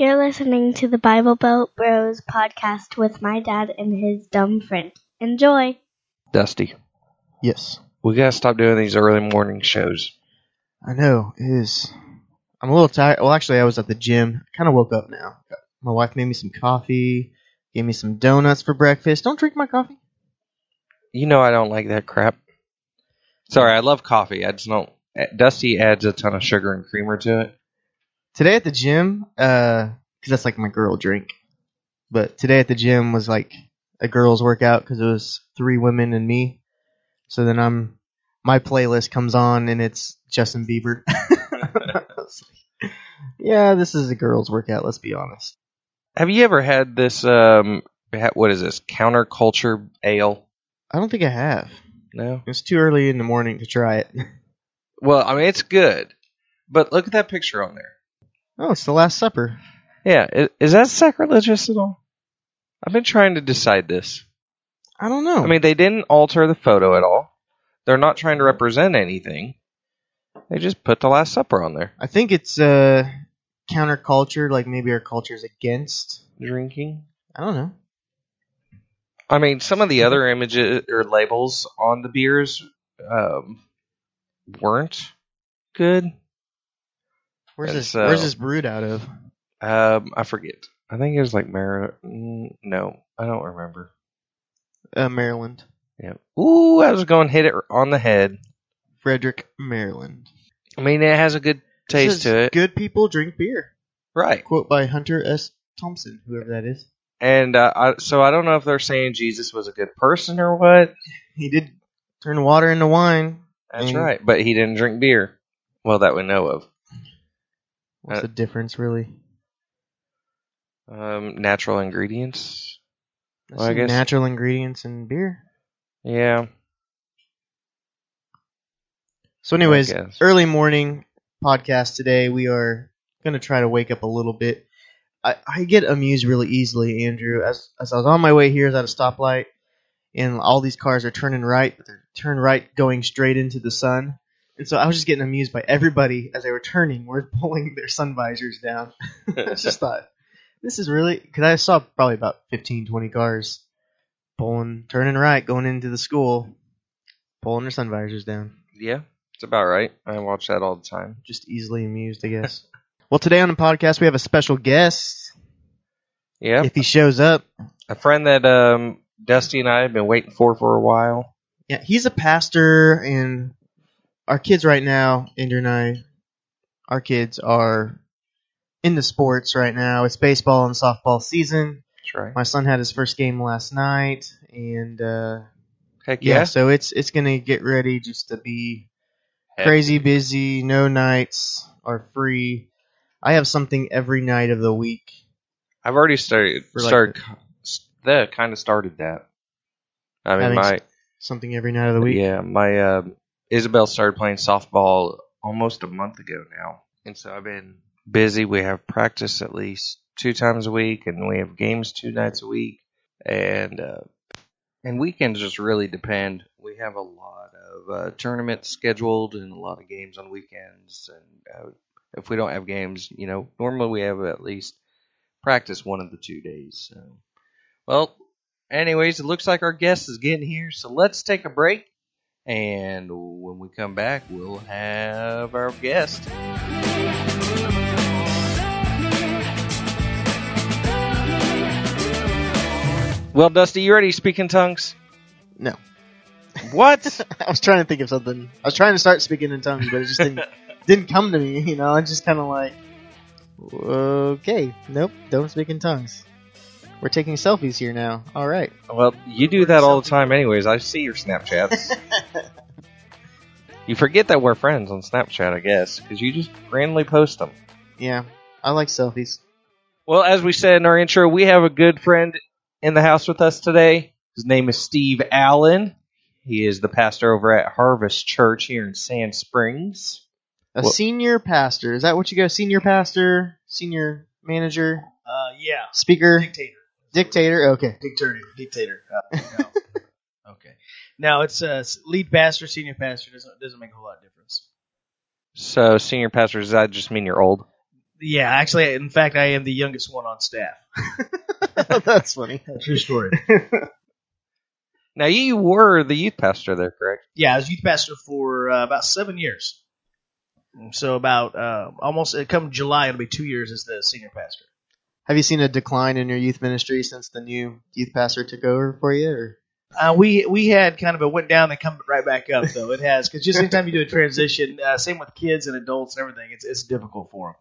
You're listening to the Bible Belt Bros podcast with my dad and his dumb friend. Enjoy. Dusty, Yes. we gotta stop doing these early morning shows. I know. It is. I'm a little tired. Well, actually, I was at the gym. I kind of woke up now. My wife made me some coffee, gave me some donuts for breakfast. Don't drink my coffee. You know I don't like that crap. Sorry, I love coffee. I just don't. Dusty adds a ton of sugar and creamer to it. Today at the gym, uh, 'cause that's like my girl drink. But today at the gym was like a girls' workout because it was three women and me. So then I'm, my playlist comes on and it's Justin Bieber. Like, yeah, this is a girls' workout. Let's be honest. Have you ever had this? Um, what is this? Counterculture ale? I don't think I have. No. It's too early in the morning to try it. Well, I mean it's good, but look at that picture on there. Oh, it's the Last Supper. Yeah, is, is that sacrilegious at all? I've been trying to decide this. I don't know. I mean, they didn't alter the photo at all. They're not trying to represent anything. They just put the Last Supper on there. I think it's uh counterculture, like maybe our culture's against. Drinking. I don't know. I mean, some of the other images or labels on the beers um, weren't good. Where's And this? so- Where's this brewed out of? Um, I forget. I think it was like Mar. mm, No, I don't remember. Uh, Maryland, Yeah. Ooh, I was going to hit it on the head. Frederick, Maryland. I mean, it has a good taste to it, Good people drink beer. right? Quote by Hunter S. Thompson, whoever that is. And uh, I, so I don't know if they're saying Jesus was a good person or what. He did turn water into wine. That's right, but he didn't drink beer. Well, that we know of. What's Uh, the difference, really? Um, natural ingredients. Well, I guess- natural ingredients in beer. Yeah. So, anyways, early morning podcast today. We are going to try to wake up a little bit. I, I get amused really easily, Andrew. As, as I was on my way here, I was at a stoplight, and all these cars are turning right, but they're turn right going straight into the sun. And so I was just getting amused by everybody as they were turning, were pulling their sun visors down. I just thought, this is really because I saw probably about 15, 20 cars pulling, turning right, going into the school, pulling their sun visors down. Yeah, it's about right. I watch that all the time. Just easily amused, I guess. well, today on the podcast we have a special guest. Yeah, If he shows up, a friend that um, Dusty and I have been waiting for for a while. yeah, he's a pastor, and our kids right now, Andrew and I, our kids are into sports right now. It's baseball and softball season. That's right. My son had his first game last night, and uh, Heck yeah, yeah. so it's it's gonna get ready just to be Heck. crazy busy. No nights are free. I have something every night of the week. I've already started. Like, started. that kind of started that. I mean, my Something every night of the week. yeah, my um Isabel started playing softball almost a month ago now, and so I've been busy. We have practice at least two times a week, and we have games two nights a week, and uh, and weekends just really depend. We have a lot of uh, tournaments scheduled and a lot of games on weekends, and uh, if we don't have games, you know, normally we have at least practice one of the two days. So, well, anyways, it looks like our guest is getting here, so let's take a break. And when we come back, we'll have our guest. Well, Dusty, you ready to speak in tongues? No. What? I was trying to think of something. I was trying to start speaking in tongues, but it just didn't didn't come to me. You know, I just kind of like, okay, nope, don't speak in tongues. We're taking selfies here now. All right. well, you do that all the time, anyways. I see your Snapchats. you forget that we're friends on Snapchat, I guess, because you just randomly post them. Yeah, I like selfies. Well, as we said in our intro, we have a good friend in the house with us today. His name is Steve Allen. He is the pastor over at Harvest Church here in Sand Springs. A Well- senior pastor. Is that what you go? Senior pastor, senior manager, Uh, yeah. speaker, Dictator. Dictator. Okay. Dictator. Dictator. Uh, no. okay. Now it's uh, lead pastor, senior pastor doesn't doesn't make a whole lot of difference. So, senior pastor, does that just mean you're old? Yeah, actually, in fact, I am the youngest one on staff. That's funny. True story. Now you were the youth pastor there, correct? Yeah, I was youth pastor for uh, about seven years. So about uh, almost uh, come July, it'll be two years as the senior pastor. Have you seen a decline in your youth ministry since the new youth pastor took over for you? Or? Uh, we we had kind of a went down and come right back up though. It has because just anytime you do a transition, uh, same with kids and adults and everything, it's it's difficult for them.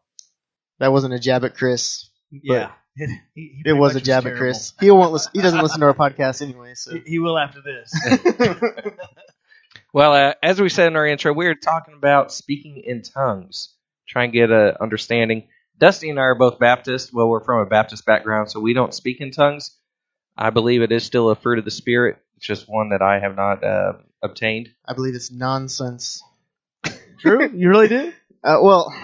That wasn't a jab at Chris. Yeah, it, he, he It was a much jab at. Chris. He won't listen. He doesn't listen to our podcast anyway. So He, he will after this. Well, uh, as we said in our intro, we were talking about speaking in tongues, try and get a understanding. Dusty and I are both Baptist. Well, we're from a Baptist background, so we don't speak in tongues. I believe it is still a fruit of the Spirit. It's just one that I have not uh, obtained. I believe it's nonsense. True, you really do. Uh, well,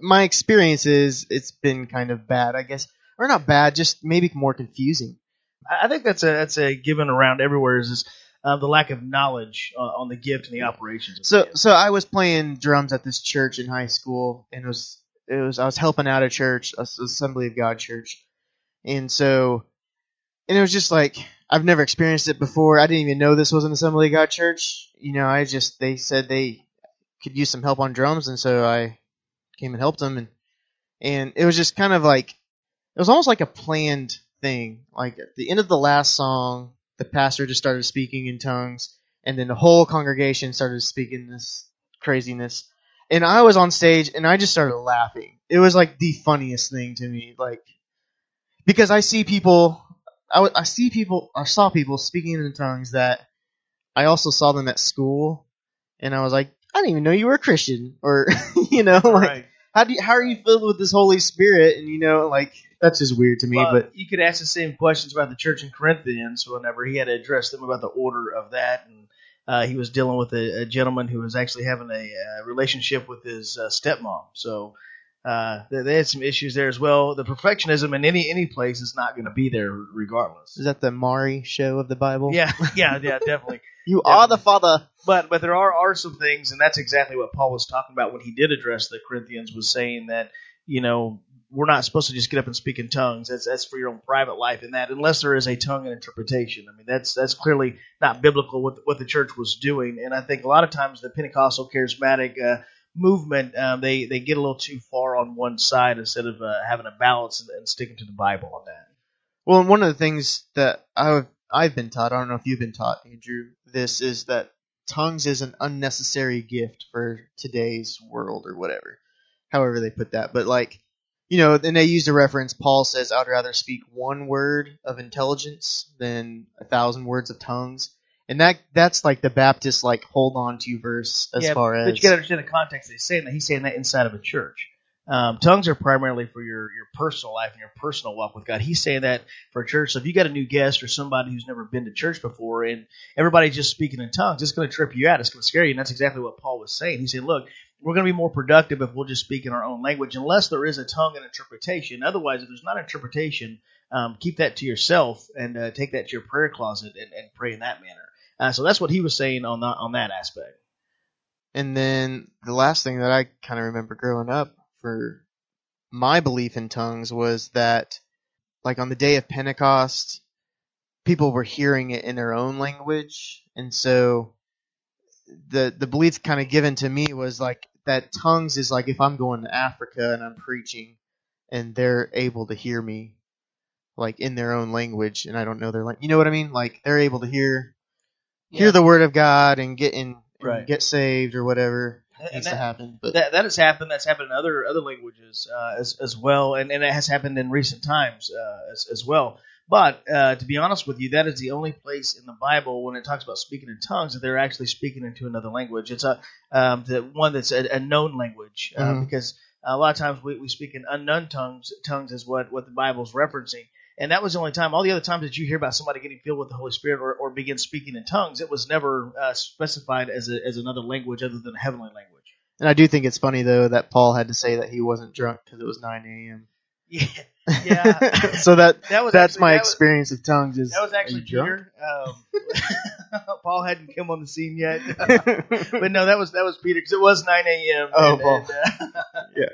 my experience is it's been kind of bad, I guess, or not bad, just maybe more confusing. I I think that's a that's a given around everywhere is this, uh, the lack of knowledge uh, on the gift and the operations. Of the So, so I was playing drums at this church in high school, and it was it was I was helping out a church, a Assembly of God church, and so, and it was just like I've never experienced it before. I didn't even know this was an Assembly of God church. You know, I just they said they could use some help on drums, and so I came and helped them, and and it was just kind of like it was almost like a planned thing. Like at the end of the last song, the pastor just started speaking in tongues, and then the whole congregation started speaking this craziness. And I was on stage, and I just started laughing. It was like the funniest thing to me, like because I see people, I, I see people, I saw people speaking in tongues that I also saw them at school, and I was like, I didn't even know you were a Christian, or you know, like right. how do you, how are you filled with this Holy Spirit? And you know, like that's just weird to me. Well, but you could ask the same questions about the church in Corinthians whenever he had to address them about the order of that, and uh, he was dealing with a, a gentleman who was actually having a, uh relationship with his uh, stepmom. So uh, they, they had some issues there as well. The perfectionism in any any place is not going to be there regardless. is that the Maury show of the Bible? Yeah, yeah, yeah, definitely. you are the Father. But but there are are some things, and that's exactly what Paul was talking about when he did address the Corinthians. Was saying that you know we're not supposed to just get up and speak in tongues. That's that's for your own private life, and that unless there is a tongue and interpretation. I mean that's that's clearly not biblical what what the church was doing. And I think a lot of times the Pentecostal charismatic uh, movement um, they they get a little too far on one side instead of uh, having a balance and, and sticking to the Bible on that. Well, and one of the things that I've I've been taught, I don't know if you've been taught, Andrew, this is that tongues is an unnecessary gift for today's world or whatever, however they put that. But like, you know, and they used a reference. Paul says, "I'd rather speak one word of intelligence than a thousand words of tongues." And that that's like the Baptist like hold on to verse as yeah, far as but you got to understand the context. He's saying that he's saying that inside of a church. Um, tongues are primarily for your your personal life and your personal walk with God. He's saying that for a church. So if you got a new guest or somebody who's never been to church before, and everybody's just speaking in tongues, it's going to trip you out. It's going to scare you. And that's exactly what Paul was saying. He said, "Look, we're going to be more productive if we'll just speak in our own language, unless there is a tongue and interpretation. Otherwise, if there's not interpretation, um, keep that to yourself and uh, take that to your prayer closet and, and pray in that manner." Uh, so that's what he was saying on that on that aspect. And then the last thing that I kind of remember growing up for my belief in tongues was that, like on the day of Pentecost, people were hearing it in their own language, and so the the belief kind of given to me was like that tongues is like if I'm going to Africa and I'm preaching, and they're able to hear me, like in their own language, and I don't know their language. You know what I mean? Like they're able to hear hear Yeah. the word of God and get in Right. get saved or whatever And needs that- to happen. But that that has happened. That's happened in other other languages uh, as as well, and and it has happened in recent times uh, as as well. But uh, to be honest with you, that is the only place in the Bible when it talks about speaking in tongues that they're actually speaking into another language. It's a um, the one that's a, a known language uh, Mhm. because a lot of times we, we speak in unknown tongues. Tongues is what what the Bible's referencing. And that was the only time. All the other times that you hear about somebody getting filled with the Holy Spirit or, or begin speaking in tongues, it was never uh, specified as a, as another language other than a heavenly language. and I do think it's funny though that Paul had to say that he wasn't drunk because it was 9 a.m. Yeah, yeah. so that That was that's actually- my that was- experience of tongues. Is That was actually are you drunk? Peter. Um, Paul hadn't come on the scene yet, but no, that was that was Peter because it was 9 a.m. Oh, and, Paul. and, uh, Yeah.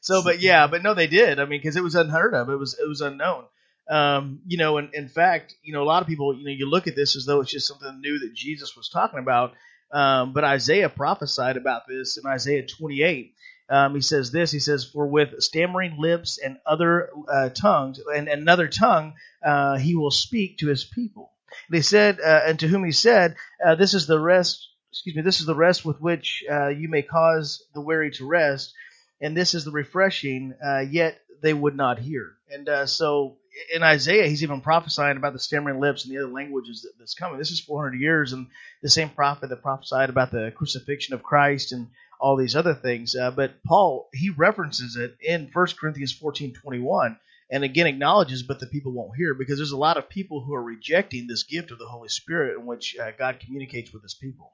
So, but yeah, but no, they did. I mean, because it was unheard of. It was it was unknown. Um, you know, and in fact, you know, a lot of people, you know, you look at this as though it's just something new that Jesus was talking about. Um, but Isaiah prophesied about this in Isaiah 28. Um, he says this. He says, "For with stammering lips and other uh, tongues and another tongue, uh, he will speak to his people." And he said, uh, and to whom he said, uh, "This is the rest." Excuse me. This is the rest with which uh, you may cause the weary to rest, and this is the refreshing. Uh, yet they would not hear. And so in Isaiah, he's even prophesying about the stammering lips and the other languages that, that's coming. This is 400 years, and the same prophet that prophesied about the crucifixion of Christ and all these other things. Uh, but Paul, he references it in 1 Corinthians 14:21, and again acknowledges, but the people won't hear because there's a lot of people who are rejecting this gift of the Holy Spirit in which uh, God communicates with His people.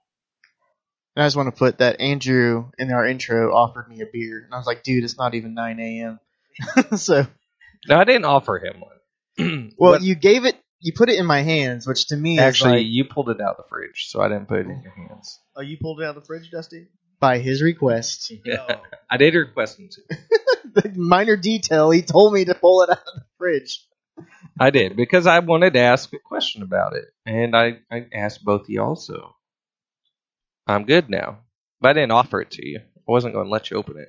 And I just want to put that Andrew in our intro offered me a beer, and I was like, dude, it's not even 9 a.m. so, No, I didn't offer him one. well, But you gave it, you put it in my hands, which to me actually, is like you pulled it out of the fridge, so I didn't put it in your hands. Oh, you pulled it out of the fridge, Dusty? By his request. No. I did request him to. the minor detail, he told me to pull it out of the fridge. I did because I wanted to ask a question about it, and I, I asked both of you also. I'm good now, but I didn't offer it to you. I wasn't going to let you open it.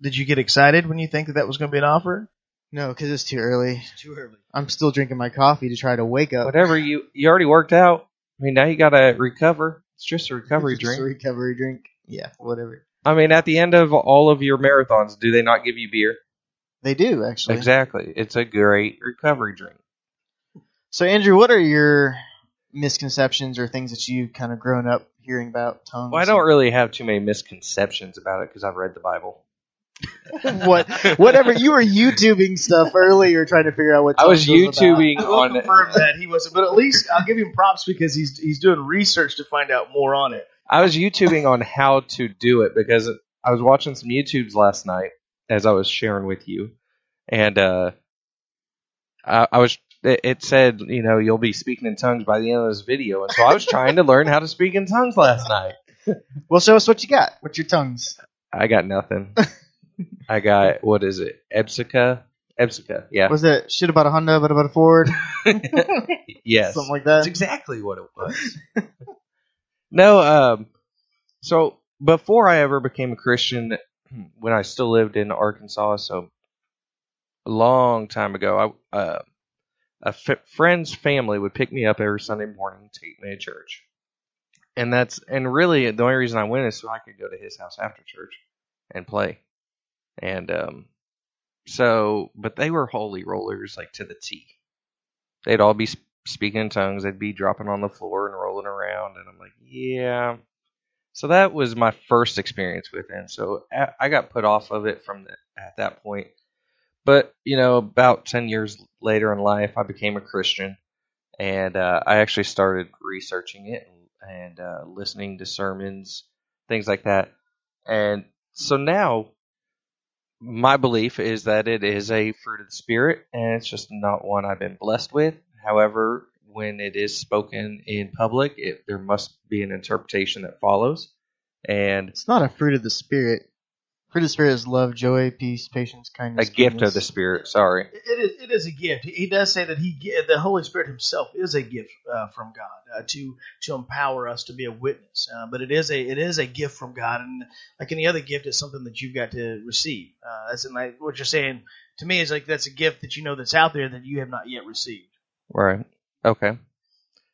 Did you get excited when you think that that was going to be an offer? No, because it's too early. Too early. I'm still drinking my coffee to try to wake up. Whatever you you already worked out. I mean, now you got to recover. It's just a recovery It's just a recovery drink. Yeah, whatever. I mean, at the end of all of your marathons, do they not give you beer? They do actually. Exactly. It's a great recovery drink. So, Andrew, what are your misconceptions or things that you've kind of grown up hearing about tongues? Well, I don't really have too many misconceptions about it because I've read the Bible. what, whatever. You were YouTubing stuff earlier, trying to figure out what I was tongues about. YouTubing I will on confirm that he wasn't, but at least I'll give him props because he's he's doing research to find out more on it. I was YouTubing on how to do it because I was watching some YouTubes last night as I was sharing with you, and uh, I, I was. It, it said, you know, you'll be speaking in tongues by the end of this video, and so I was trying to learn how to speak in tongues last night. Well, show us what you got. What's your tongues? I got nothing. I got what is it? Epsica. Epsica. Yeah. Was it shit about a Honda, but about a Ford? yes. Something like that. That's that. exactly what it was. No, um, so before I ever became a Christian, when I still lived in Arkansas, so a long time ago, I, uh, a f- friend's family would pick me up every Sunday morning, take me to church, and that's and really the only reason I went is so I could go to his house after church and play, and um, so but they were holy rollers like to the T. They'd all be sp- speaking in tongues. They'd be dropping on the floor and rolling around, yeah. So that was my first experience with it. So I got put off of it from the, at that point. But you know, about ten years later in life, I became a Christian, and uh, I actually started researching it and, and uh, listening to sermons, things like that. And so now, my belief is that it is a fruit of the spirit, and it's just not one I've been blessed with. However, when it is spoken in public, it, there must be an interpretation that follows. And It's not a fruit of the spirit. Fruit of the spirit is love, joy, peace, patience, kindness. a kindness. gift of the spirit. Sorry. It is, it is a gift. He does say that he the Holy Spirit Himself is a gift uh, from God uh, to to empower us to be a witness. Uh, but it is a it is a gift from God, and like any other gift, it's something that you've got to receive. Uh, that's in like what you're saying to me is like that's a gift that you know that's out there that you have not yet received. Right. Okay.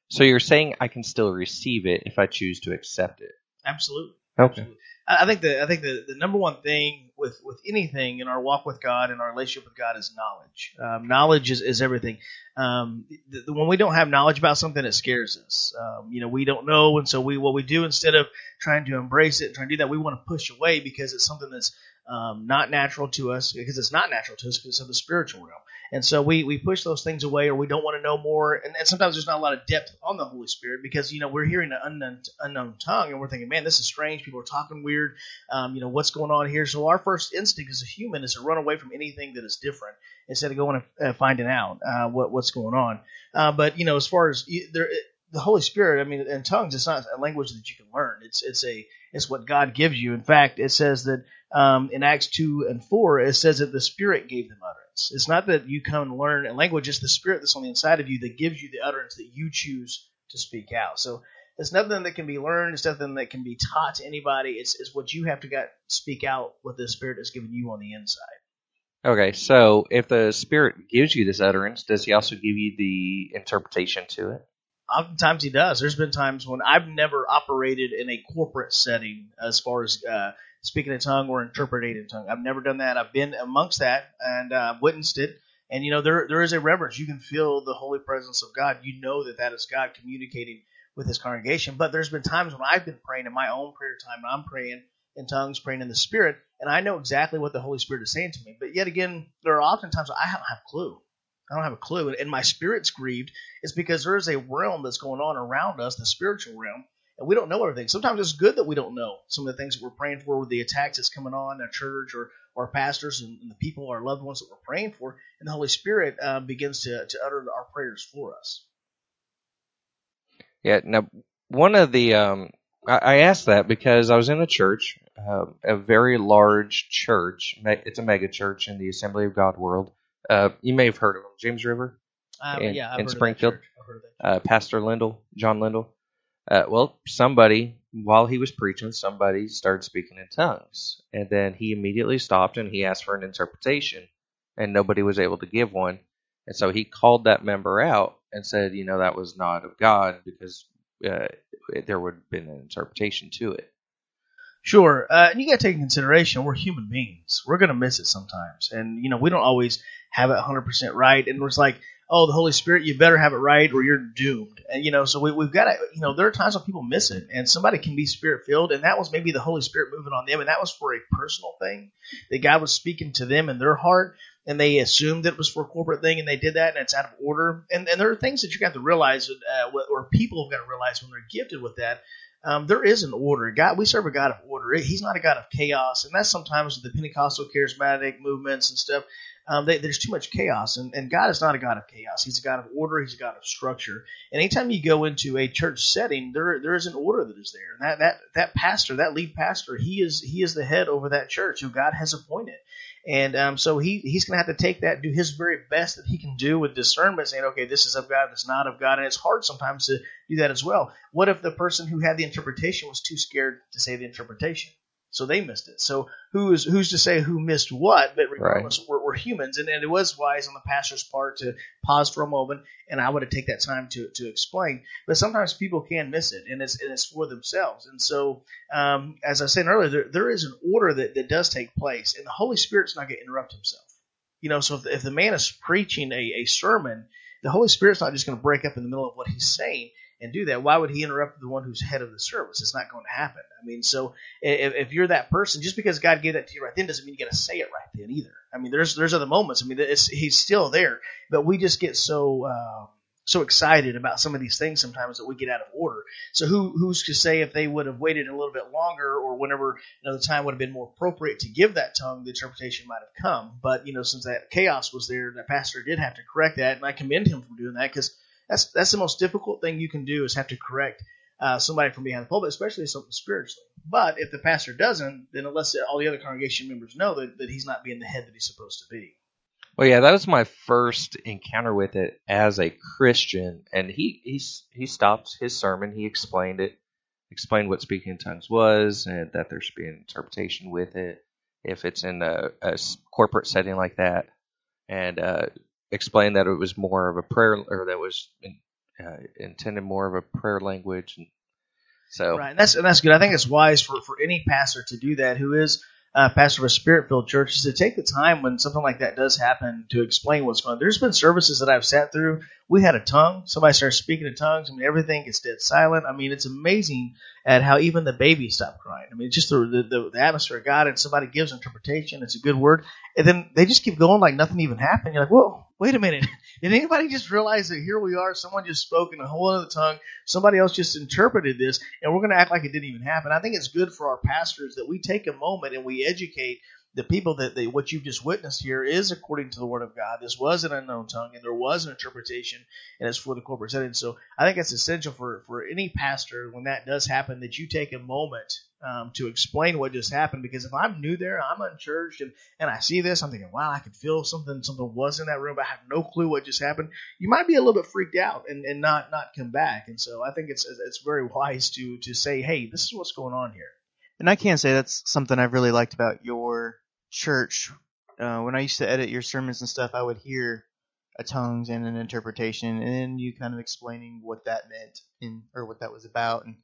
So you're saying I can still receive it if I choose to accept it. Absolutely. Okay. Absolutely. I think the I think the, the number one thing with, with anything in our walk with God and our relationship with God is knowledge. Um, knowledge is, is everything. Um, the, the, when we don't have knowledge about something, it scares us. Um, you know, we don't know, and so we what we do instead of trying to embrace it and trying to do that, we want to push away because it's something that's um, not natural to us because it's not natural to us because of the spiritual realm. And so we, we push those things away or we don't want to know more. And, and sometimes there's not a lot of depth on the Holy Spirit because, you know, we're hearing an unknown, unknown tongue and we're thinking, man, this is strange. People are talking weird. Um, you know, what's going on here? So our first instinct as a human is to run away from anything that is different instead of going and uh, finding out uh, what, what's going on. Uh, but, you know, as far as there, the Holy Spirit, I mean, in tongues, it's not a language that you can learn. It's, it's a, It's what God gives you. In fact, it says that um, in Acts 2 and 4, it says that the Spirit gave them utterance. It's not that you come and learn a language, it's the Spirit that's on the inside of you that gives you the utterance that you choose to speak out. So it's nothing that can be learned. It's nothing that can be taught to anybody. It's, it's what you have to got speak out what the Spirit has given you on the inside. Okay, so if the Spirit gives you this utterance, does He also give you the interpretation to it? Oftentimes He does. There's been times when I've never operated in a corporate setting as far as uh, speaking in tongue or interpreting in tongue. I've never done that. I've been amongst that and uh, witnessed it. And you know there there is a reverence. You can feel the holy presence of God. You know that that is God communicating with His congregation. But there's been times when I've been praying in my own prayer time, and I'm praying in tongues, praying in the Spirit, and I know exactly what the Holy Spirit is saying to me. But yet again, there are often times I don't have a clue. I don't have a clue, and my spirit's grieved. It's because there is a realm that's going on around us, the spiritual realm, and we don't know everything. Sometimes it's good that we don't know some of the things that we're praying for, with the attacks that's coming on our church or our pastors and, and the people, our loved ones that we're praying for, and the Holy Spirit uh, begins to, to utter our prayers for us. Yeah. Now, one of the um, I, I asked that because I was in a church, uh, a very large church. It's a mega church in the Assembly of God world. Uh, you may have heard of them, James River. Um, in, yeah, I've in heard of that Springfield. I've heard of that uh, Pastor Lindell, John Lindell. Uh, well, somebody, while he was preaching, somebody started speaking in tongues. And then he immediately stopped and he asked for an interpretation, and nobody was able to give one. And so he called that member out and said, you know, that was not of God because uh, there would have been an interpretation to it. Sure, uh, and you got to take in consideration we're human beings. We're to miss it sometimes, and you know we don't always have it 100% right. And it's like, oh, the Holy Spirit, you better have it right, or you're doomed. And you know, so we, we've got to, you know, there are times when people miss it, and somebody can be spirit filled, and that was maybe the Holy Spirit moving on them, and that was for a personal thing that God was speaking to them in their heart, and they assumed that it was for a corporate thing, and they did that, and it's out of order. And and there are things that you got to realize, uh, or people have got to realize when they're gifted with that um, there is an order. God, we serve a God of order. He's not a God of chaos, and that's sometimes the Pentecostal charismatic movements and stuff. Um, they, there's too much chaos, and, and God is not a God of chaos. He's a God of order. He's a God of structure. And anytime you go into a church setting, there there is an order that is there. And that that that pastor, that lead pastor, he is he is the head over that church who God has appointed. And um, so he he's going to have to take that, do his very best that he can do with discernment, saying, okay, this is of God, this is not of God. And it's hard sometimes to do that as well. What if the person who had the interpretation was too scared to say the interpretation? So they missed it. So who's who's to say who missed what? But regardless, right. we're, we're, humans, and, and, it was wise on the pastor's part to pause for a moment, and I would have take that time to to explain. But sometimes people can miss it, and it's and it's for themselves. And so, um, as I said earlier, there, there is an order that, that does take place, and the Holy Spirit's not going to interrupt himself. You know, so if, if the man is preaching a, a sermon, the Holy Spirit's not just going to break up in the middle of what he's saying and do that. Why would he interrupt the one who's head of the service? It's not going to happen. I mean, so if, if you're that person, just because God gave that to you right then doesn't mean you got to say it right then either. I mean, there's there's other moments. I mean, he's still there, but we just get so uh, so excited about some of these things sometimes that we get out of order. So who who's to say if they would have waited a little bit longer or whenever the time would have been more appropriate to give that tongue, the interpretation might have come. But you know, since that chaos was there, that pastor did have to correct that, and I commend him for doing that because that's that's the most difficult thing you can do is have to correct uh, somebody from behind the pulpit, especially something spiritually. But if the pastor doesn't, then unless all the other congregation members know that, that he's not being the head that he's supposed to be. Well, yeah, that was my first encounter with it as a Christian, and he he he stopped his sermon. He explained it, explained what speaking in tongues was, and that there should be an interpretation with it if it's in a, a corporate setting like that, and uh, explained that it was more of a prayer, or that was in, uh, intended more of a prayer language. And so, right, and that's and that's good. I think it's wise for for any pastor to do that who is uh, pastor of a spirit filled church is to take the time when something like that does happen to explain what's going on. There's been services that I've sat through. We had a tongue. Somebody starts speaking in tongues. I mean, everything gets dead silent. I mean, it's amazing at how even the baby stopped crying. I mean, just the, the, the atmosphere of God and somebody gives interpretation. It's a good word. And then they just keep going like nothing even happened. You're like, whoa, wait a minute. Did anybody just realize that here we are? Someone just spoke in a whole other tongue. Somebody else just interpreted this, and we're going to act like it didn't even happen. I think it's good for our pastors that we take a moment and we educate the people that they, what you've just witnessed here is according to the word of God. This was an unknown tongue, and there was an interpretation, and it's for the corporate setting. So I think it's essential for for any pastor when that does happen that you take a moment um, to explain what just happened. Because if I'm new there, I'm unchurched, and and I see this, I'm thinking, wow, I can feel something. Something was in that room, but I have no clue what just happened. You might be a little bit freaked out and, and not not come back. And so I think it's it's very wise to to say, hey, this is what's going on here. And I can't say that's something I've really liked about your church. Uh, when I used to edit your sermons and stuff, I would hear a tongues and an interpretation, and then you kind of explaining what that meant and or what that was about, and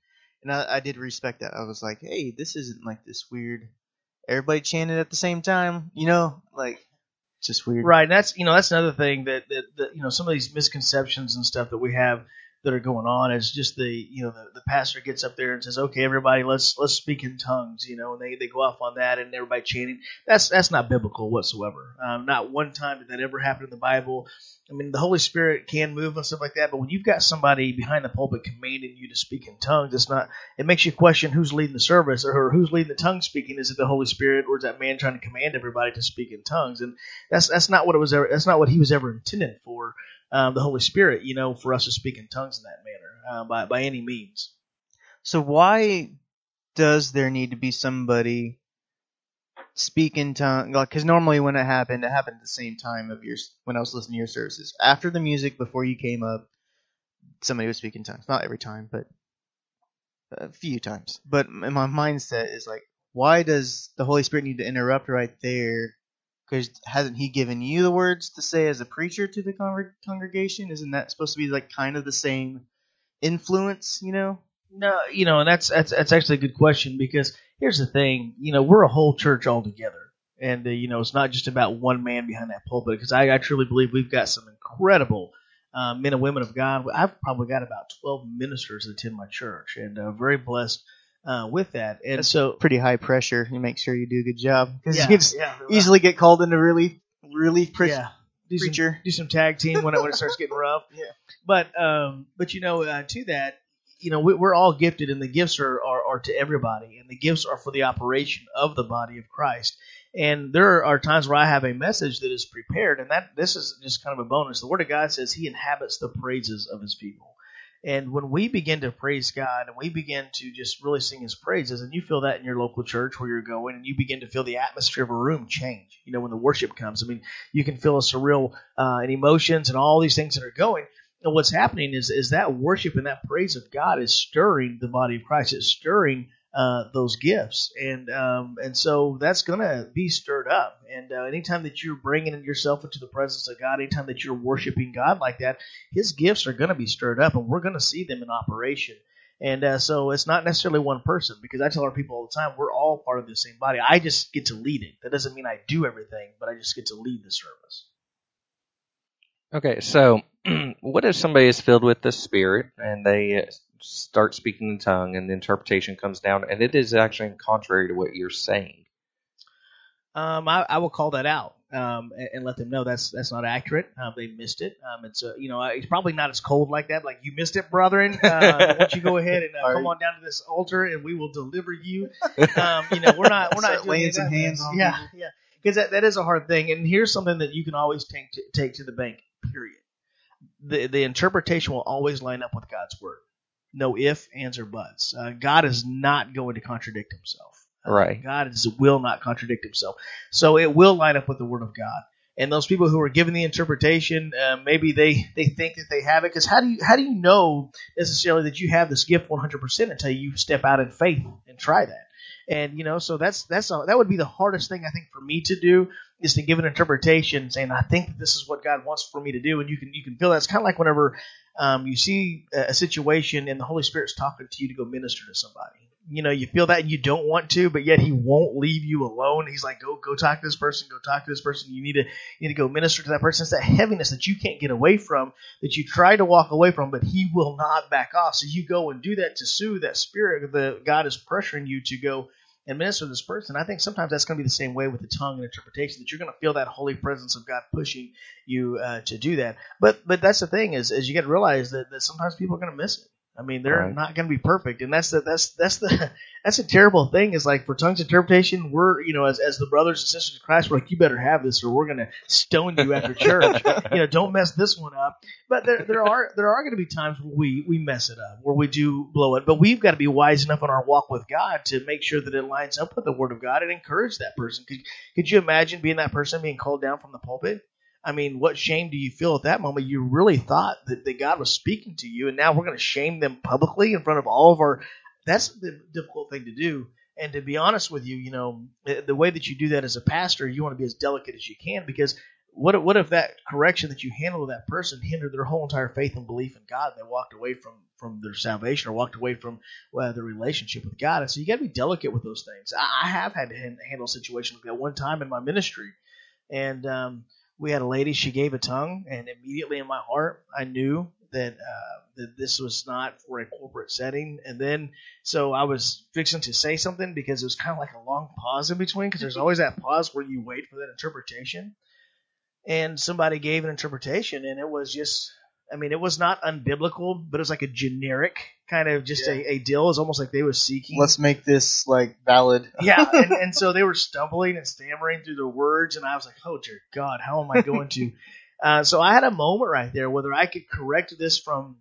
and I, I did respect that. I was like, hey, this isn't like this weird. Everybody chanted at the same time, you know, like just weird. Right, and that's you know that's another thing that, that that you know some of these misconceptions and stuff that we have that are going on is just the you know the, the pastor gets up there and says okay everybody let's let's speak in tongues you know and they, they go off on that and everybody chanting. That's that's not biblical whatsoever. Um, not one time did that ever happen in the bible. I mean the holy spirit can move and stuff like that but when you've got somebody behind the pulpit commanding you to speak in tongues it's not it makes you question who's leading the service or who's leading the tongue speaking. Is it the holy spirit or is that man trying to command everybody to speak in tongues? And that's that's not what it was ever that's not what he was ever intended for um, the Holy Spirit, you know, for us to speak in tongues in that manner uh, by by any means. So why does there need to be somebody speak in tongue? Like, because normally when it happened, it happened at the same time of your when I was listening to your services. After the music, before you came up, somebody would speak in tongues. Not every time, but a few times. But my mindset is like, why does the Holy Spirit need to interrupt right there? Because hasn't He given you the words to say as a preacher to the con- congregation? Isn't that supposed to be like kind of the same influence? You know? No, you know, and that's that's that's actually a good question because here's the thing, you know, we're a whole church all together, and uh, you know, it's not just about one man behind that pulpit. Because I, I truly believe we've got some incredible uh, men and women of God. I've probably got about twelve ministers that attend my church, and uh, very blessed uh, with that. And That's so, Pretty high pressure. You make sure you do a good job because yeah, you can yeah, easily get called into relief relief pre- yeah. Do some, do some tag team when it, when it starts getting rough. Yeah. But um, but you know, uh, to that, you know, we, we're all gifted, and the gifts are, are are to everybody, and the gifts are for the operation of the body of Christ. And there are times where I have a message that is prepared, and that this is just kind of a bonus. The Word of God says He inhabits the praises of His people. And when we begin to praise God and we begin to just really sing His praises, and you feel that in your local church where you're going, and you begin to feel the atmosphere of a room change. You know, when the worship comes, I mean, you can feel a surreal uh, and emotions and all these things that are going. And what's happening is is that worship and that praise of God is stirring the body of Christ. It's stirring uh, those gifts, and um, and so that's gonna be stirred up. And uh, anytime that you're bringing yourself into the presence of God, anytime that you're worshiping God like that, His gifts are gonna be stirred up, and we're gonna see them in operation. And uh, so it's not necessarily one person because I tell our people all the time we're all part of the same body. I just get to lead it. That doesn't mean I do everything, but I just get to lead the service. Okay, so what if somebody is filled with the Spirit and they start speaking in tongue and the interpretation comes down and it is actually contrary to what you're saying? Um, I, I will call that out um, and, and let them know that's that's not accurate. Um, they missed it. Um, it's uh, you know it's probably not as cold like that. Like you missed it, brethren. Uh, why don't you go ahead and uh, come on down to this altar and we will deliver you. Um, you know we're not we're not Start laying any of some hands on Yeah, people. yeah. Because that, that is a hard thing. And here's something that you can always take to, take to the bank. Period. The the interpretation will always line up with God's word. No if, ands, or buts. Uh, God is not going to contradict Himself. Uh, Right. God is, will not contradict Himself. So it will line up with the Word of God. And those people who are given the interpretation, uh, maybe they, they think that they have it. Because how do you how do you know necessarily that you have this gift 100% until you step out in faith and try that? And you know, so that's that's a, that would be the hardest thing I think for me to do is to give an interpretation saying I think this is what God wants for me to do, and you can you can feel that. It's kind of like whenever um, you see a, a situation and the Holy Spirit's talking to you to go minister to somebody. You know, you feel that and you don't want to, but yet He won't leave you alone. He's like, go go talk to this person, go talk to this person. You need to you need to go minister to that person. It's that heaviness that you can't get away from, that you try to walk away from, but He will not back off. So you go and do that to soothe that spirit that God is pressuring you to go and minister to this person. I think sometimes that's going to be the same way with the tongue and interpretation that you're going to feel that holy presence of God pushing you uh, to do that. But but that's the thing is is you got to realize that, that sometimes people are going to miss it. I mean, they're Right. not going to be perfect, and that's the that's that's the that's a terrible thing. Is like for tongues interpretation, we're you know as as the brothers and sisters of Christ, we're like you better have this, or we're going to stone you after church. you know, don't mess this one up. But there there are there are going to be times where we we mess it up, where we do blow it. But we've got to be wise enough in our walk with God to make sure that it lines up with the Word of God and encourage that person. Could could you imagine being that person being called down from the pulpit? I mean, what shame do you feel at that moment? You really thought that, that God was speaking to you, and now we're going to shame them publicly in front of all of our. That's the difficult thing to do. And to be honest with you, you know, the the way that you do that as a pastor, you want to be as delicate as you can because what if, what if that correction that you handle with that person hindered their whole entire faith and belief in God? And They walked away from from their salvation or walked away from well, their relationship with God. And so you got to be delicate with those things. I, I have had to han- handle situations situation like that one time in my ministry, and um, we had a lady. She gave a tongue, and immediately in my heart, I knew that uh, that this was not for a corporate setting. And then, so I was fixing to say something because it was kind of like a long pause in between, because there's always that pause where you wait for that interpretation. And somebody gave an interpretation, and it was just. I mean, it was not unbiblical, but it was like a generic kind of just Yeah. a, a deal. It was almost like they were seeking Let's make this like valid. yeah, and, and so they were stumbling and stammering through their words, and I was like, "Oh dear God, how am I going to?" Uh, so I had a moment right there whether I could correct this from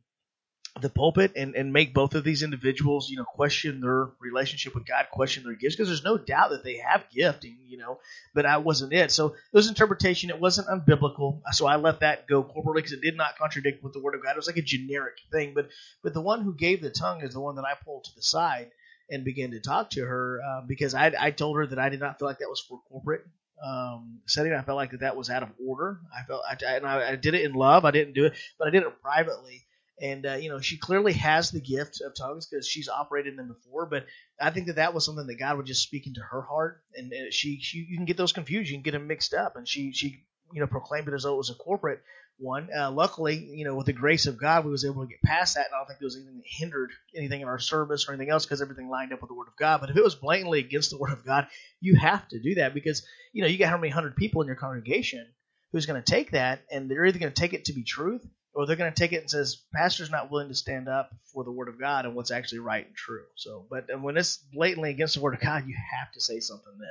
the pulpit and, and make both of these individuals, you know, question their relationship with God, question their gifts, because there's no doubt that they have gifting, you know, but I wasn't it. So it was interpretation. It wasn't unbiblical. So I let that go corporately because it did not contradict with the Word of God. It was like a generic thing. But but the one who gave the tongue is the one that I pulled to the side and began to talk to her uh, because I, I told her that I did not feel like that was for corporate um, setting. I felt like that that was out of order. I felt, I, and I, I did it in love. I didn't do it, but I did it privately. And uh, you know, she clearly has the gift of tongues because she's operated in them before. But I think that that was something that God would just speak into her heart, and, and she, she, you can get those confused, you can get them mixed up, and she, she, you know, proclaimed it as though it was a corporate one. Uh, luckily, you know, with the grace of God, we was able to get past that, and I don't think there was anything that hindered anything in our service or anything else because everything lined up with the Word of God. But if it was blatantly against the Word of God, you have to do that because you know you got how many hundred people in your congregation who's going to take that, and they're either going to take it to be truth or they're going to take it and says pastor's not willing to stand up for the word of God and what's actually right and true. So, but and when it's blatantly against the word of God, you have to say something then.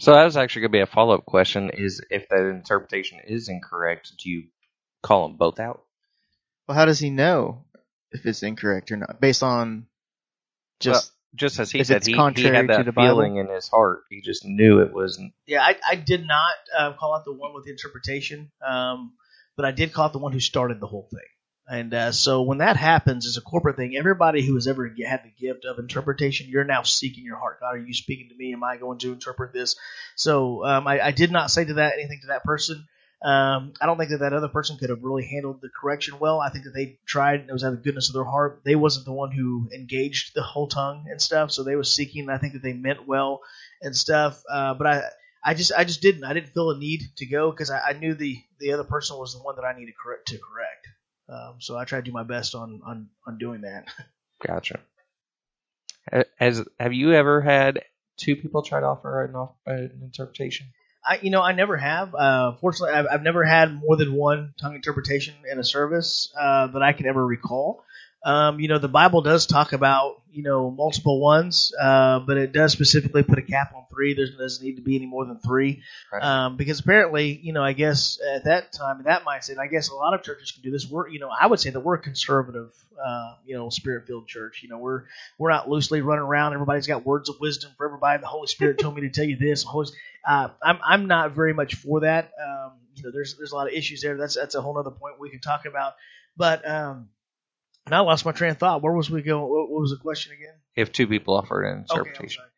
So that was actually going to be a follow up question: Is if that interpretation is incorrect, do you call them both out? Well, how does he know if it's incorrect or not? Based on just Just as he said, it's he, he contrary had to that the Bible? feeling in his heart. He just knew it wasn't. Yeah, I, I did not uh, call out the one with the interpretation, um, but I did call the one who started the whole thing. And uh, so when that happens, it's a corporate thing. Everybody who has ever had the gift of interpretation, you're now seeking your heart. God, are you speaking to me? Am I going to interpret this? So um, I, I did not say to that anything to that person. Um, I don't think that that other person could have really handled the correction well. I think that they tried. And it was out of the goodness of their heart. They wasn't the one who engaged the whole tongue and stuff. So they was seeking. I think that they meant well and stuff. Uh, but I, I just, I just didn't. I didn't feel a need to go because I, I knew the the other person was the one that I needed correct to correct. Um, so I tried to do my best on on on doing that. Gotcha. Has have you ever had two people try to offer an, off, an interpretation? I, you know, I never have. Uh, fortunately, I've, I've never had more than one tongue interpretation in a service uh, that I can ever recall. Um, you know, the Bible does talk about you know multiple ones, uh, but it does specifically put a cap on three. There doesn't need to be any more than three, Right. um, because apparently, you know, I guess at that time, in that mindset, I guess a lot of churches can do this. We're, you know, I would say that we're a conservative, uh, you know, spirit-filled church. You know, we're we're not loosely running around. Everybody's got words of wisdom for everybody. The Holy Spirit told me to tell you this. Uh, I'm I'm not very much for that. Um, you know, there's there's a lot of issues there. That's that's a whole other point we can talk about. But um, and I lost my train of thought. Where was we going? What, was the question again? If two people offered an Okay, interpretation, sorry.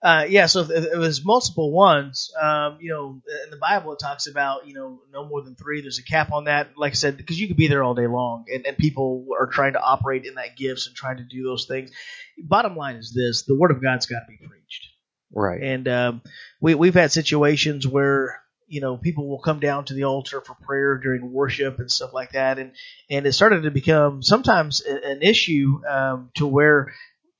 Uh, yeah, so if it was multiple ones. Um, you know, in the Bible it talks about you know no more than three. There's a cap on that. Like I said, because you could be there all day long, and, and people are trying to operate in that gifts and trying to do those things. Bottom line is this: the Word of God's got to be preached. right? And um, we we've had situations where you know people will come down to the altar for prayer during worship and stuff like that, and and it started to become sometimes an issue um, to where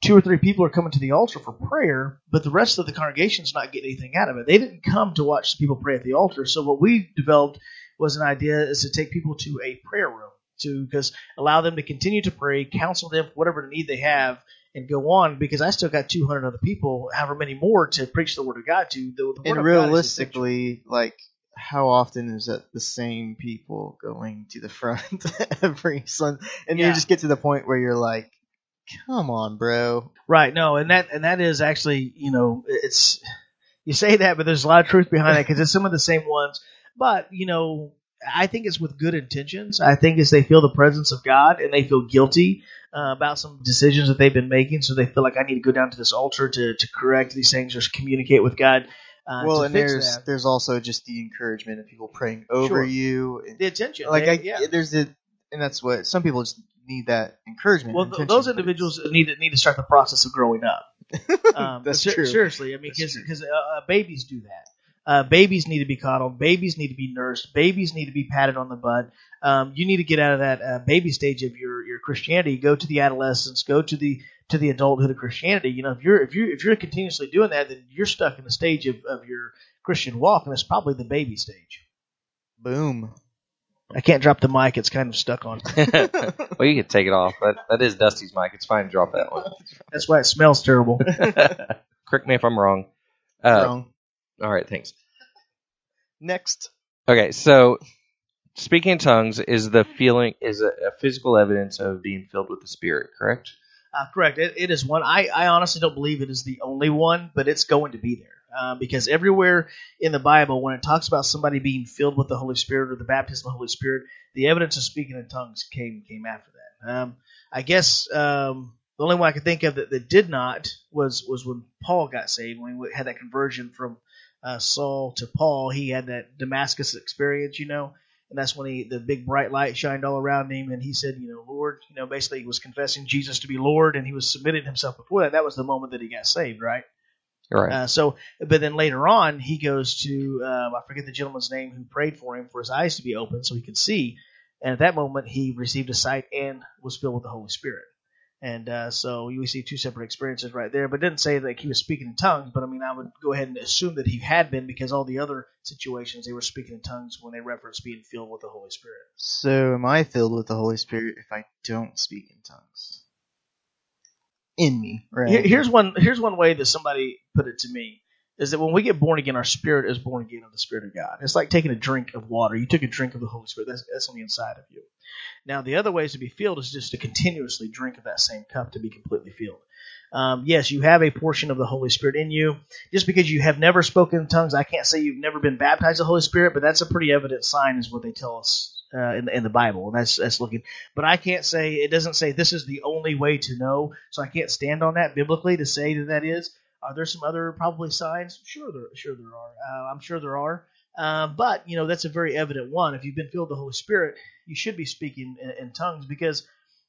two or three people are coming to the altar for prayer, but the rest of the congregation's not getting anything out of it. They didn't come to watch people pray at the altar. So what we developed was an idea is to take people to a prayer room. to because allow them to continue to pray, counsel them for whatever need they have, and go on. Because I still got 200 other people, however many more, to preach the word of God to. The, the And of God is realistically, like, how often is that the same people going to the front every Sunday? And Yeah. you just get to the point where you're like, come on, bro. Right. No, and that and that is actually, you know, it's you say that, but there's a lot of truth behind it because it's some of the same ones. But you know, I think it's with good intentions. I think it's they feel the presence of God and they feel guilty uh, about some decisions that they've been making, so they feel like I need to go down to this altar to to correct these things or communicate with God. Uh, well, and there's that. there's also just the encouragement of people praying over Sure. you. And, the attention. like, They- I, yeah. there's the, and that's what some people just need that encouragement. Well, th- those individuals need to need to start the process of growing up. Um, That's ser- true. Seriously, I mean, because uh, uh, babies do that. Uh, babies need to be coddled. Babies need to be nursed. Babies need to be patted on the butt. Um, you need to get out of that uh, baby stage of your, your Christianity. Go to the adolescence. Go to the to the adulthood of Christianity. You know, if you're if you if you're continuously doing that, then you're stuck in the stage of, of your Christian walk, and it's probably the baby stage. Boom. I can't drop the mic; it's kind of stuck on. well, you can take it off. That that is Dusty's mic. It's fine. To drop that one. That's why it smells terrible. Correct me if I'm wrong. Uh, Wrong. All right, thanks. Next. Okay, so speaking in tongues is the feeling is a, a physical evidence of being filled with the Spirit, correct? Uh, correct. It, it is one. I, I honestly don't believe it is the only one, but it's going to be there. Uh, because everywhere in the Bible, when it talks about somebody being filled with the Holy Spirit or the baptism of the Holy Spirit, the evidence of speaking in tongues came came after that. Um, I guess um, the only one I could think of that, that did not was was when Paul got saved, when he had that conversion from uh, Saul to Paul. He had that Damascus experience, you know, and that's when he the big bright light shined all around him, and he said, you know, Lord, you know, basically he was confessing Jesus to be Lord, and he was submitting himself before that. That was the moment that he got saved, right? Right. Uh, so, but then later on, he goes to um, I forget the gentleman's name who prayed for him for his eyes to be open so he could see, and at that moment he received a sight and was filled with the Holy Spirit. And uh, so we see two separate experiences right there, but it didn't say that he was speaking in tongues. But I mean, I would go ahead and assume that he had been because all the other situations they were speaking in tongues when they reference being filled with the Holy Spirit. So am I filled with the Holy Spirit if I don't speak in tongues? In me, right? Here's one. Here's one way that somebody put it to me is that when we get born again, our spirit is born again of the Spirit of God. It's like taking a drink of water. You took a drink of the Holy Spirit. That's, that's on the inside of you. Now, the other ways to be filled is just to continuously drink of that same cup to be completely filled. Um, yes, you have a portion of the Holy Spirit in you. Just because you have never spoken in tongues, I can't say you've never been baptized the Holy Spirit, but that's a pretty evident sign, is what they tell us uh, in, the, in the Bible. And that's that's looking. But I can't say it doesn't say this is the only way to know, so I can't stand on that biblically to say that that is. Are there some other probably signs? Sure, there sure there are. Uh, I'm sure there are. Uh, but you know that's a very evident one. If you've been filled with the Holy Spirit, you should be speaking in, in tongues because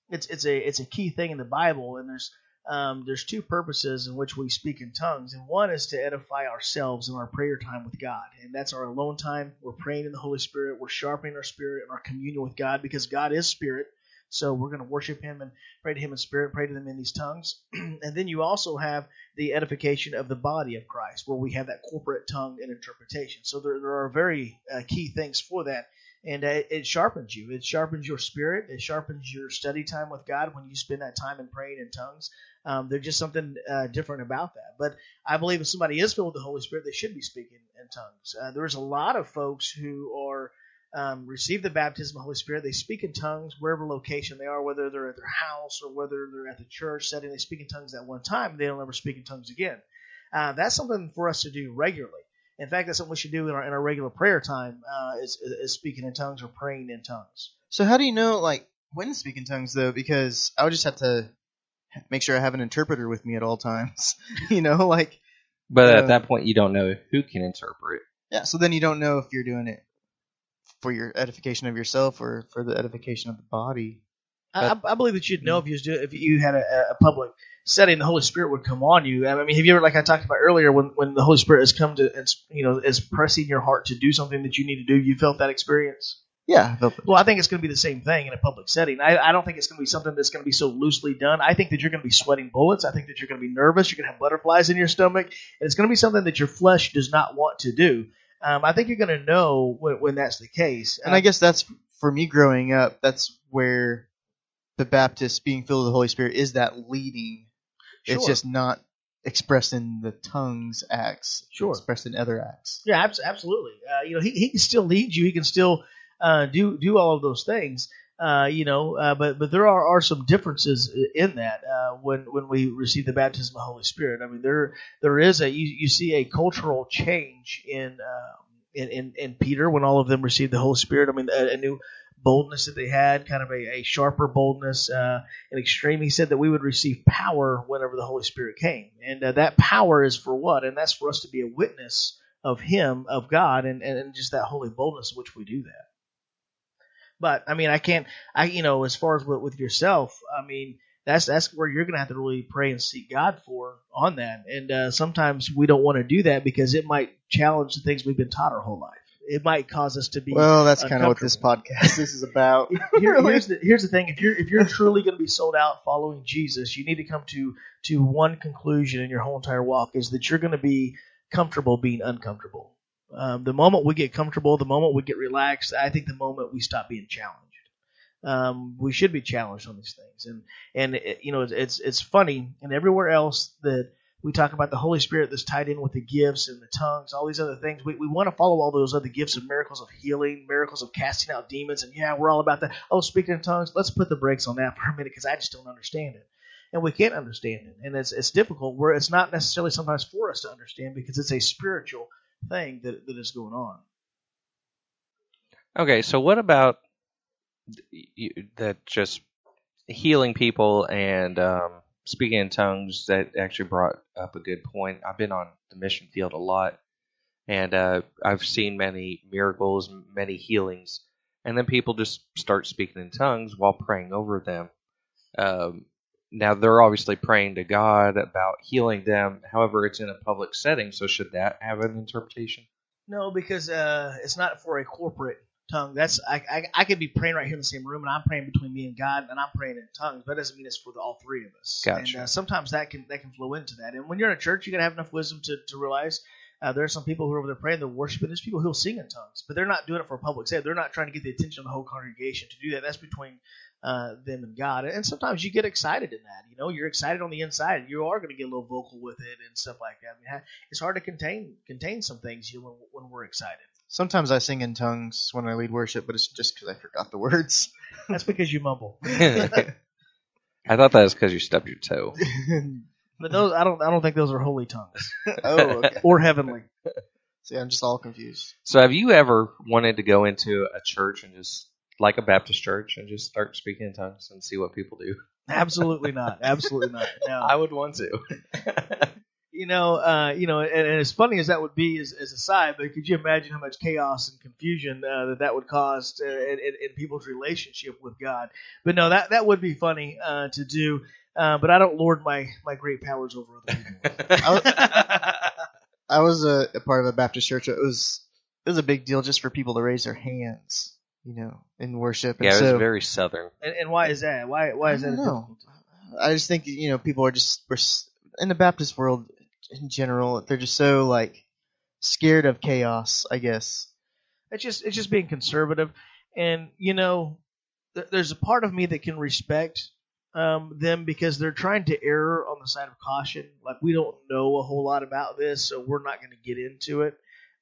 it's it's a it's a key thing in the Bible. And there's um, there's two purposes in which we speak in tongues, and one is to edify ourselves in our prayer time with God, and that's our alone time. We're praying in the Holy Spirit. We're sharpening our spirit and our communion with God because God is spirit. So we're going to worship Him and pray to Him in spirit, pray to them in these tongues, and then you also have the edification of the body of Christ, where we have that corporate tongue and interpretation. So there, there are very uh, key things for that. And uh, it, sharpens you. It sharpens your spirit. It sharpens your study time with God when you spend that time in praying in tongues. Um, there's just something uh, different about that. But I believe if somebody is filled with the Holy Spirit, they should be speaking in tongues. Uh, there's a lot of folks who are um, receive the baptism of the Holy Spirit. They speak in tongues wherever location they are, whether they're at their house or whether they're at the church setting. They speak in tongues at one time. They don't ever speak in tongues again. Uh, that's something for us to do regularly. In fact, that's something we should do in our, in our regular prayer time uh, is, is speaking in tongues or praying in tongues. So how do you know like when to speak in tongues though? Because I would just have to make sure I have an interpreter with me at all times. you know, like But Uh, at that point, you don't know who can interpret. yeah. So then you don't know if you're doing it for your edification of yourself or for the edification of the body. I, I believe that you'd know hmm. if you was do, if you had a, a public setting, the Holy Spirit would come on you. I mean, have you ever, like I talked about earlier, when, when the Holy Spirit has come to, you know, is pressing your heart to do something that you need to do, you felt that experience? Yeah, I felt. Well, I think it's going to be the same thing in a public setting. I, I don't think it's going to be something that's going to be so loosely done. I think that you're going to be sweating bullets. I think that you're going to be nervous. You're going to have butterflies in your stomach, and it's going to be something that your flesh does not want to do. Um, I think you're going to know when, when that's the case. and I guess that's for me growing up, that's where the Baptist being filled with the Holy Spirit is that leading. It's just not expressed in the tongues acts. Sure. Expressed in other acts. Yeah, abs- absolutely. Uh, you know, he, he can still lead you. He can still uh, do do all of those things. Uh, you know, uh, but but there are, are some differences in that uh, when when we receive the baptism of the Holy Spirit. I mean, there there is a you, you see a cultural change in, uh, in in in Peter when all of them received the Holy Spirit. I mean, a, a new boldness that they had, kind of a, a sharper boldness, uh, an extreme. He said that we would receive power whenever the Holy Spirit came, and uh, that power is for what? And that's for us to be a witness of Him, of God, and, and, and just that holy boldness which we do that. But I mean, I can't. I you know, as far as with, with yourself, I mean, that's that's where you're gonna have to really pray and seek God for on that. And uh, sometimes we don't want to do that because it might challenge the things we've been taught our whole life. It might cause us to be. Well, that's kind of what this podcast this is about. Here- here's the here's the thing: if you're if you're truly going to be sold out following Jesus, you need to come to to one conclusion in your whole entire walk is that you're going to be comfortable being uncomfortable. Um, the moment we get comfortable, the moment we get relaxed, I think the moment we stop being challenged. Um, we should be challenged on these things, and and it, you know it's, it's it's funny, and everywhere else that we talk about the Holy Spirit that's tied in with the gifts and the tongues, all these other things. We, we want to follow all those other gifts of miracles of healing, miracles of casting out demons, and yeah, we're all about that. Oh, speaking in tongues, let's put the brakes on that for a minute because I just don't understand it, and we can't understand it, and it's it's difficult. Where it's not necessarily sometimes for us to understand because it's a spiritual thing that that is going on. Okay, so what about that just healing people and um, speaking in tongues? That actually brought up a good point. I've been on the mission field a lot, and uh, I've seen many miracles, many healings, and then people just start speaking in tongues while praying over them. Um, now they're obviously praying to God about healing them. However, it's in a public setting, so should that have an interpretation? No, because uh, it's not for a corporate tongue. That's I, I I could be praying right here in the same room, and I'm praying between me and God, and I'm praying in tongues. But that doesn't mean it's for the, all three of us. Gotcha. And uh, sometimes that can that can flow into that. And when you're in a church, you gotta have enough wisdom to, to realize uh, there are some people who are over there praying, they're worshiping. There's people who'll sing in tongues, but they're not doing it for a public set. They're not trying to get the attention of the whole congregation to do that. That's between uh, them and God. And sometimes you get excited in that. You know, you're excited on the inside. You are going to get a little vocal with it and stuff like that. I mean, it's hard to contain contain some things you when, when we're excited. Sometimes I sing in tongues when I lead worship, but it's just because I forgot the words. That's because you mumble. I thought that was because you stubbed your toe. But those, I don't, I don't think those are holy tongues oh, okay. or heavenly. See, I'm just all confused. So, have you ever wanted to go into a church and just, like a Baptist church, and just start speaking in tongues and see what people do? Absolutely not. Absolutely not. No. I would want to. you know, uh, you know, and, and as funny as that would be as, as a side, but could you imagine how much chaos and confusion uh, that that would cause uh, in, in, in people's relationship with God? But no, that that would be funny uh, to do. Uh, but I don't lord my my great powers over other people. I was a, a part of a Baptist church. It was it was a big deal just for people to raise their hands, you know, in worship. And yeah, it so, was very southern. and, and why is that? Why why is I that a don't know. difficult? I just think you know people are just we're in the Baptist world in general. They're just so like scared of chaos. I guess. It's just it's just being conservative, and you know, th- there's a part of me that can respect um, them because they're trying to err on the side of caution. Like we don't know a whole lot about this, so we're not going to get into it.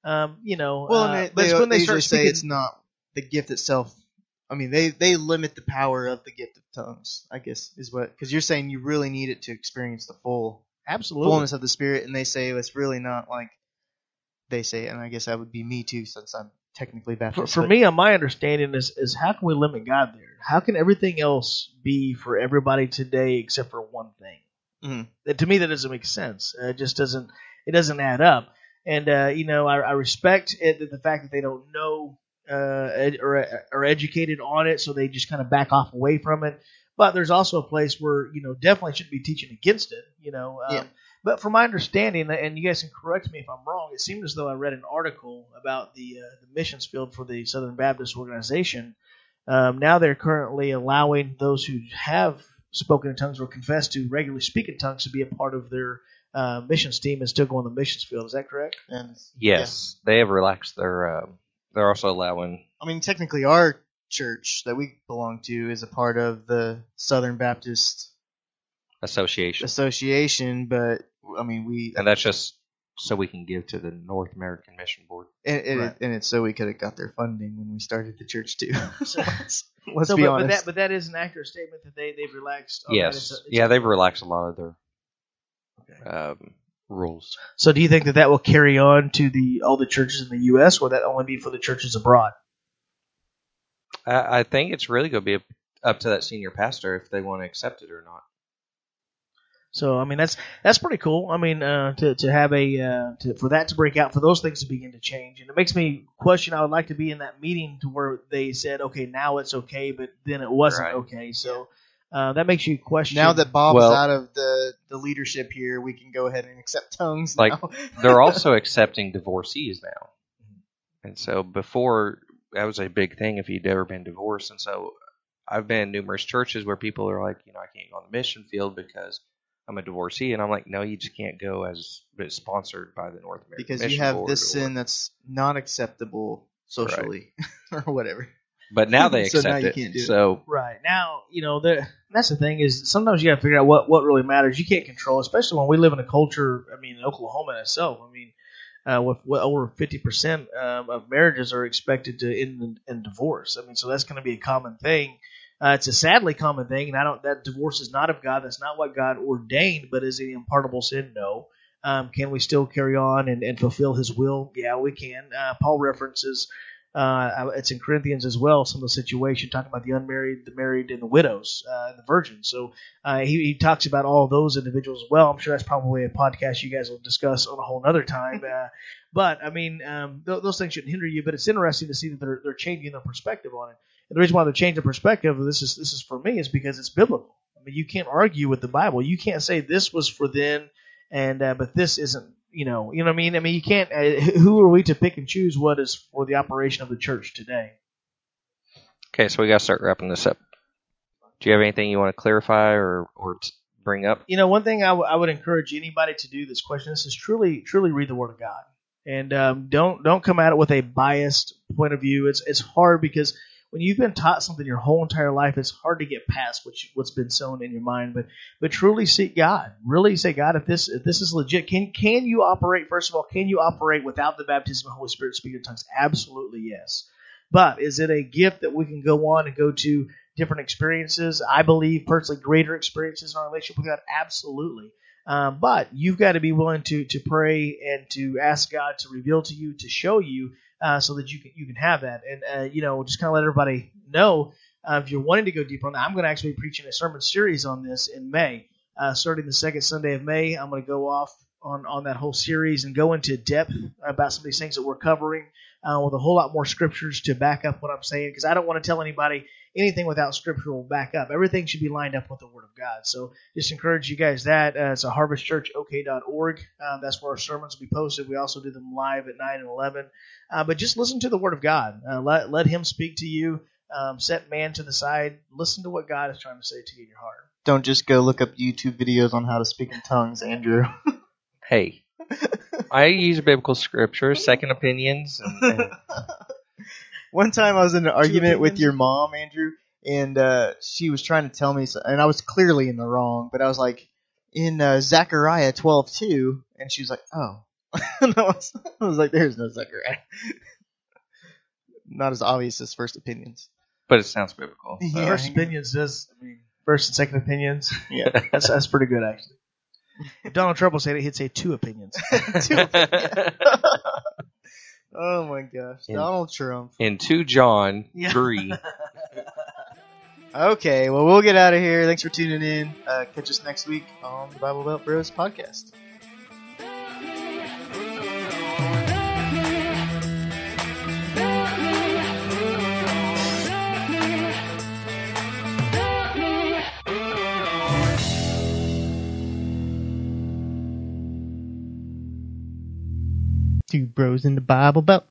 Um, you know, Well, uh, and they, but they, when they they start usually say speaking, it's not the gift itself. I mean, they they limit the power of the gift of tongues. I guess is what because you're saying you really need it to experience the full absolutely. fullness of the Spirit, and they say it's really not like they say, and I guess that would be me too, since I'm technically For, Baptist. for but- me, uh, my understanding is is how can we limit God there? How can everything else be for everybody today except for one thing? Mhm. That- to me, that doesn't make sense. Uh, it just doesn't. It doesn't add up. And uh, you know, I, I respect it, the fact that they don't know uh, ed, or are educated on it, so they just kind of back off away from it. But there's also a place where you know definitely shouldn't be teaching against it. You know. Um, Yeah. But from my understanding, and you guys can correct me if I'm wrong, it seemed as though I read an article about the uh, the missions field for the Southern Baptist Organization. Um, now they're currently allowing those who have spoken in tongues or confessed to regularly speak in tongues to be a part of their uh, missions team and still go on the missions field. Is that correct? and Yes, they have relaxed their. They're also allowing. I mean, technically, our church that we belong to is a part of the Southern Baptist Association. Association, but I mean we And that's just so we can give to the North American Mission Board. and, and, Right. it, and it's so we could have got their funding when we started the church too. So- let's let's so, be but, honest. But that, but that is an accurate statement that they they've relaxed. on that. yes. It's a- it's yeah, a- they've relaxed a lot of their Okay. um, rules. So do you think that that will carry on to the all the churches in the U.S. or will that only be for the churches abroad? I, I think it's really going to be up, up to that senior pastor if they want to accept it or not. So I mean that's that's pretty cool. I mean uh, to to have a uh, to, for that to break out for those things to begin to change, and it makes me question. I would like to be in that meeting to where they said, okay, now it's okay, but then it wasn't Right. okay. So uh, that makes you question. now that Bob's Well- out of the the leadership here, we can go ahead and accept tongues. Like. They're also accepting divorcees now. And so before, that was a big thing if you'd ever been divorced. And so I've been in numerous churches where people are like, you know, I can't go on the mission field because I'm a divorcee. And I'm like, no, you just can't go as but sponsored by the North American because Mission you have Board this sin that's not acceptable socially or whatever. But now they accept So accept now you it. can't do it. so Right now, you know, the, that's the thing is sometimes you got to figure out what what really matters. You can't control, especially when we live in a culture. I mean, in Oklahoma itself. I mean, uh, with, with over fifty percent um, of marriages are expected to end in, in divorce. I mean, so that's going to be a common thing. Uh, it's a sadly common thing, and I don't. That divorce is not of God. That's not what God ordained. But is it an impartable sin? No. Um, can we still carry on and, and fulfill His will? Yeah, we can. Uh, Paul references uh, it's in Corinthians as well. Some of the situation talking about the unmarried, the married, and the widows, uh, and the virgins. So uh, he, he talks about all those individuals as well. I'm sure that's probably a podcast you guys will discuss on a whole other time. Uh, but I mean, um, th- those things shouldn't hinder you. But it's interesting to see that they're they're changing their perspective on it. And the reason why they're changing perspective, this is this is for me, is because it's biblical. I mean, you can't argue with the Bible. You can't say this was for then, and uh, but this isn't. You know, you know what I mean. I mean, you can't. Uh, who are we to pick and choose what is for the operation of the church today? okay, so we got to start wrapping this up. Do you have anything you want to clarify or or bring up? you know, one thing I, w- I would encourage anybody to do this question. This is truly, truly read the Word of God, and um, don't don't come at it with a biased point of view. It's it's hard because when you've been taught something your whole entire life, it's hard to get past what you, what's been sown in your mind. But but truly seek God. Really say, God, if this if this is legit, can can you operate? First of all, can you operate without the baptism of the Holy Spirit, speaking in tongues? Absolutely yes. But is it a gift that we can go on and go to different experiences? I believe personally greater experiences in our relationship with God. Absolutely. Um, but you've got to be willing to to pray and to ask God to reveal to you, to show you, uh, so that you can you can have that. And uh, you know, just kind of let everybody know uh, if you're wanting to go deeper on that. I'm going to actually be preaching a sermon series on this in May, uh, starting the second Sunday of May. I'm going to go off on on that whole series and go into depth about some of these things that we're covering uh, with a whole lot more scriptures to back up what I'm saying because I don't want to tell anybody anything without scriptural backup. Everything should be lined up with the Word of God. So just encourage you guys that. Uh, it's a harvestchurchok.org. Um, that's where our sermons will be posted. We also do them live at 9 and 11. Uh, but just listen to the Word of God. Uh, let, let Him speak to you. Um, set man to the side. Listen to what God is trying to say to you in your heart. Don't just go look up YouTube videos on how to speak in tongues, Andrew. Hey, I use biblical scripture, second opinions, and, and One time I was in an argument with your mom, Andrew, and uh, she was trying to tell me, so, and I was clearly in the wrong, but I was like, in uh, Zechariah 12:2, and she was like, oh. I, was, I was like, there's no Zechariah. Not as obvious as first opinions. but it sounds biblical. Yeah. First opinions does, I mean, first and second opinions. Yeah. That's, that's pretty good, actually. If Donald Trump said it, he'd say two opinions. Two opinions. Oh my gosh. In- Donald Trump. In two John Yeah. three. Okay, well, we'll get out of here. Thanks for tuning in. Uh, catch us next week on the Bible Belt Bros podcast. Two bros in the Bible Belt.